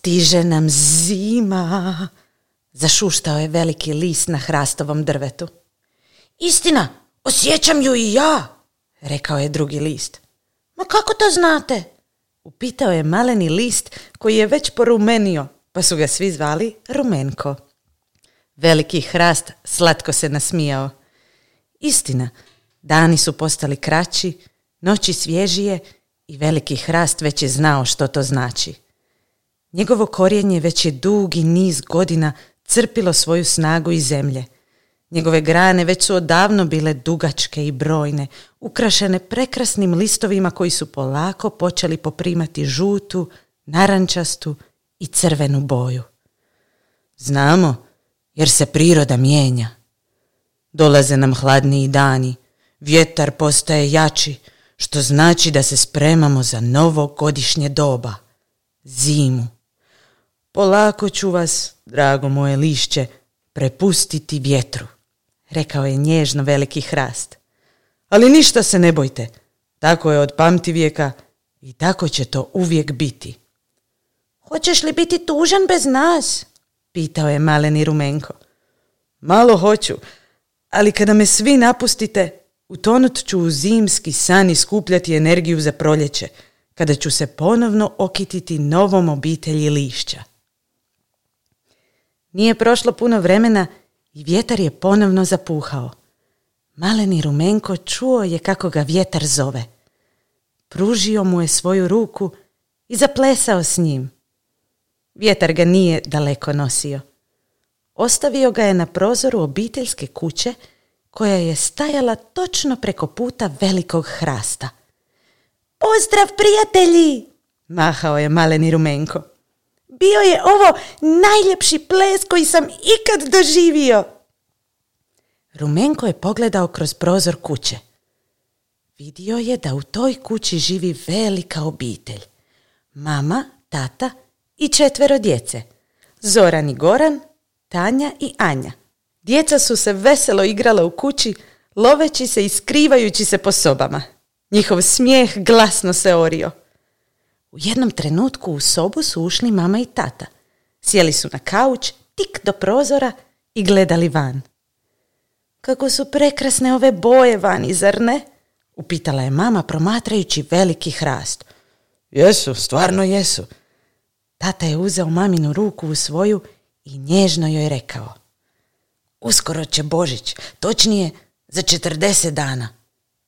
Stiže nam zima, zašuštao je veliki list na hrastovom drvetu. Istina, osjećam ju i ja, rekao je drugi list. Ma kako to znate? Upitao je maleni list koji je već porumenio, pa su ga svi zvali Rumenko. Veliki hrast slatko se nasmijao. Istina, dani su postali kraći, noći svježije i veliki hrast već je znao što to znači. Njegovo korijenje već je dugi niz godina crpilo svoju snagu iz zemlje. Njegove grane već su odavno bile dugačke i brojne, ukrašene prekrasnim listovima koji su polako počeli poprimati žutu, narančastu i crvenu boju. Znamo, jer se priroda mijenja. Dolaze nam hladniji dani, vjetar postaje jači, što znači da se spremamo za novo godišnje doba, zimu. Polako ću vas, drago moje lišće, prepustiti vjetru, rekao je nježno veliki hrast. Ali ništa se ne bojte, tako je od pamti vijeka i tako će to uvijek biti. Hoćeš li biti tužan bez nas? pitao je maleni rumenko. Malo hoću, ali kada me svi napustite, utonut ću u zimski san i skupljati energiju za proljeće, kada ću se ponovno okititi novom obitelji lišća. Nije prošlo puno vremena i vjetar je ponovno zapuhao. Maleni rumenko čuo je kako ga vjetar zove. Pružio mu je svoju ruku i zaplesao s njim. Vjetar ga nije daleko nosio. Ostavio ga je na prozoru obiteljske kuće koja je stajala točno preko puta velikog hrasta. Pozdrav prijatelji! Mahao je maleni rumenko. Bio je ovo najljepši ples koji sam ikad doživio. Rumenko je pogledao kroz prozor kuće. Vidio je da u toj kući živi velika obitelj. Mama, tata i četvero djece. Zoran i Goran, Tanja i Anja. Djeca su se veselo igrala u kući, loveći se i skrivajući se po sobama. Njihov smijeh glasno se orio. U jednom trenutku u sobu su ušli mama i tata. Sjeli su na kauč, tik do prozora i gledali van. Kako su prekrasne ove boje vani, zar ne? Upitala je mama promatrajući veliki hrast. Jesu, stvarno jesu. Tata je uzeo maminu ruku u svoju i nježno joj rekao. Uskoro će Božić, točnije za četrdeset dana.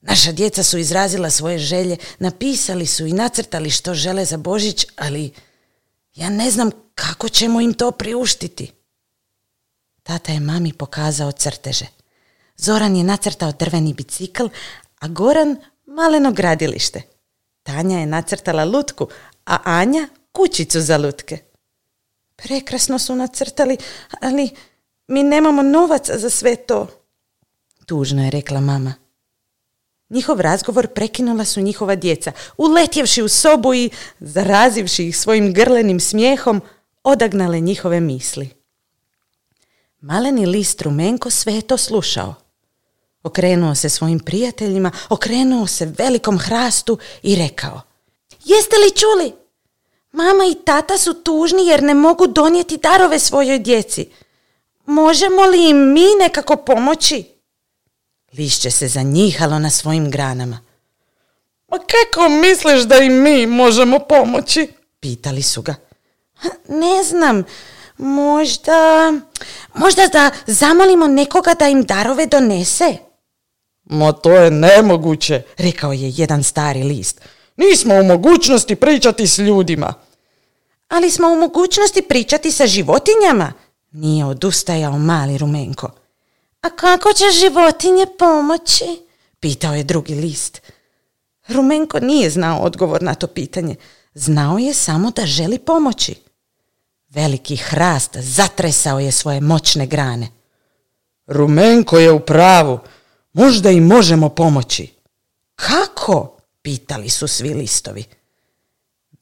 Naša djeca su izrazila svoje želje, napisali su i nacrtali što žele za Božić, ali ja ne znam kako ćemo im to priuštiti. Tata je mami pokazao crteže. Zoran je nacrtao drveni bicikl, a Goran maleno gradilište. Tanja je nacrtala lutku, a Anja kućicu za lutke. Prekrasno su nacrtali, ali mi nemamo novaca za sve to. Tužno je rekla mama. Njihov razgovor prekinula su njihova djeca, uletjevši u sobu i, zarazivši ih svojim grlenim smijehom, odagnale njihove misli. Maleni list Rumenko sve je to slušao. Okrenuo se svojim prijateljima, okrenuo se velikom hrastu i rekao Jeste li čuli? Mama i tata su tužni jer ne mogu donijeti darove svojoj djeci. Možemo li im mi nekako pomoći? Lišće se zanjihalo na svojim granama. Ma kako misliš da im mi možemo pomoći? Pitali su ga. Ne znam, možda... Možda da zamolimo nekoga da im darove donese? Ma to je nemoguće, rekao je jedan stari list. Nismo u mogućnosti pričati s ljudima. Ali smo u mogućnosti pričati sa životinjama, nije odustajao mali rumenko. A kako će životinje pomoći? Pitao je drugi list. Rumenko nije znao odgovor na to pitanje. Znao je samo da želi pomoći. Veliki hrast zatresao je svoje moćne grane. Rumenko je u pravu. Možda i možemo pomoći. Kako? Pitali su svi listovi.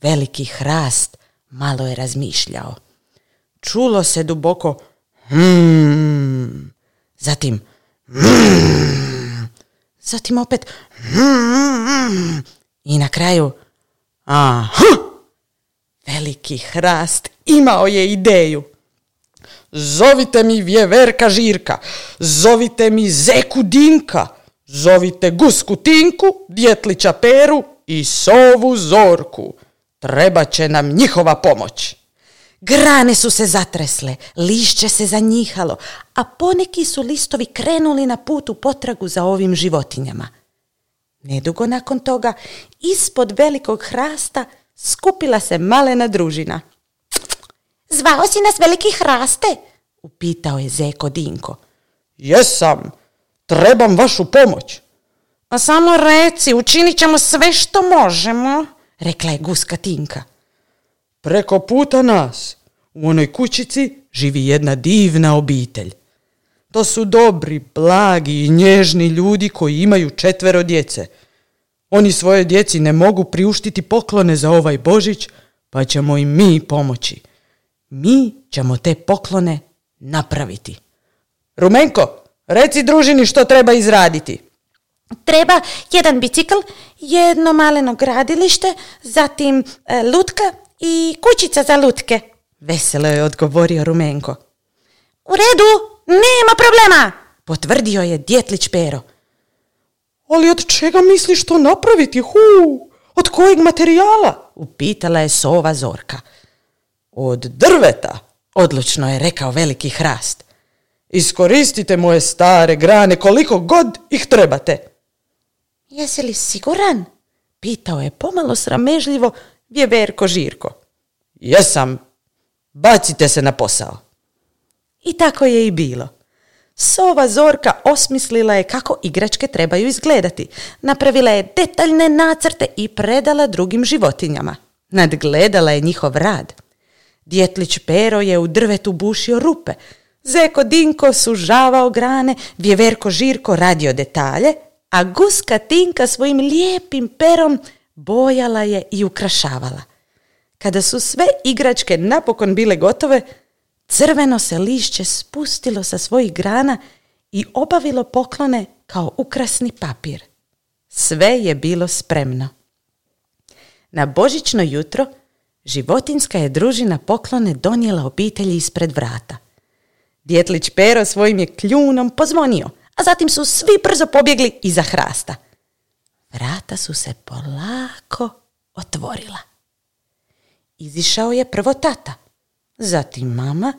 Veliki hrast malo je razmišljao. Čulo se duboko hmm, zatim zatim opet i na kraju aha. Veliki hrast imao je ideju. Zovite mi vjeverka Žirka, zovite mi Zeku Dinka, zovite Gusku Tinku, Djetlića Peru i Sovu Zorku. Treba će nam njihova pomoć. Grane su se zatresle, lišće se zanjihalo, a poneki su listovi krenuli na put u potragu za ovim životinjama. Nedugo nakon toga, ispod velikog hrasta skupila se malena družina. Zvao si nas veliki hraste? Upitao je Zeko Dinko. Jesam, trebam vašu pomoć. A samo reci, učinit ćemo sve što možemo, rekla je guska Tinka. Preko puta nas, u onoj kućici, živi jedna divna obitelj. To su dobri, blagi i nježni ljudi koji imaju četvero djece. Oni svoje djeci ne mogu priuštiti poklone za ovaj Božić, pa ćemo im mi pomoći. Mi ćemo te poklone napraviti. Rumenko, reci družini što treba izraditi. Treba jedan bicikl, jedno maleno gradilište, zatim e, lutka i kućica za lutke. Veselo je odgovorio Rumenko. U redu, nema problema, potvrdio je djetlić Pero. Ali od čega misliš to napraviti? Hu, od kojeg materijala? Upitala je sova Zorka. Od drveta, odlučno je rekao veliki hrast. Iskoristite moje stare grane koliko god ih trebate. Jesi li siguran? Pitao je pomalo sramežljivo Vjeverko Žirko. Jesam, bacite se na posao. I tako je i bilo. Sova Zorka osmislila je kako igračke trebaju izgledati. Napravila je detaljne nacrte i predala drugim životinjama. Nadgledala je njihov rad. Djetlić Pero je u drvetu bušio rupe. Zeko Dinko sužavao grane, Vjeverko Žirko radio detalje, a guska Tinka svojim lijepim perom bojala je i ukrašavala. Kada su sve igračke napokon bile gotove, crveno se lišće spustilo sa svojih grana i obavilo poklone kao ukrasni papir. Sve je bilo spremno. Na božićno jutro životinska je družina poklone donijela obitelji ispred vrata. Djetlić Pero svojim je kljunom pozvonio, a zatim su svi brzo pobjegli iza hrasta. Vrata su se polako otvorila. Izišao je prvo tata, zatim mama,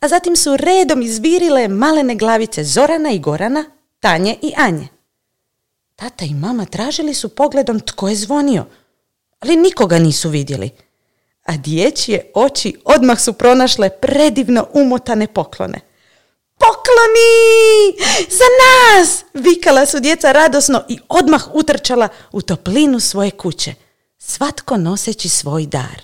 a zatim su redom izvirile malene glavice Zorana i Gorana, Tanje i Anje. Tata i mama tražili su pogledom tko je zvonio, ali nikoga nisu vidjeli. A dječje oči odmah su pronašle predivno umotane poklone. Pokloni! Za nas! Vikala su djeca radosno i odmah utrčala u toplinu svoje kuće, svatko noseći svoj dar.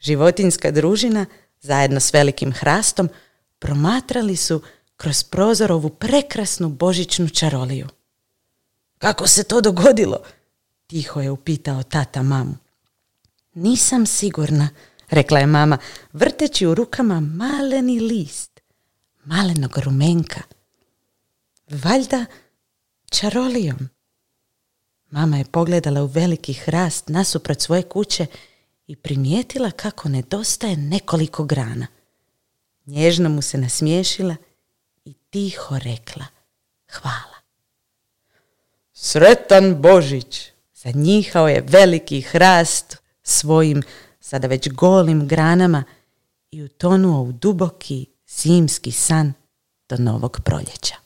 Životinska družina, zajedno s velikim hrastom, promatrali su kroz prozor ovu prekrasnu božićnu čaroliju. Kako se to dogodilo? Tiho je upitao tata mamu. Nisam sigurna, rekla je mama, vrteći u rukama maleni list, malenog rumenka. Valjda čarolijom. Mama je pogledala u veliki hrast nasuprot svoje kuće i primijetila kako nedostaje nekoliko grana. Nježno mu se nasmiješila i tiho rekla hvala. Sretan Božić! Zanjihao je veliki hrast svojim sada već golim granama i utonuo u duboki zimski san do novog proljeća.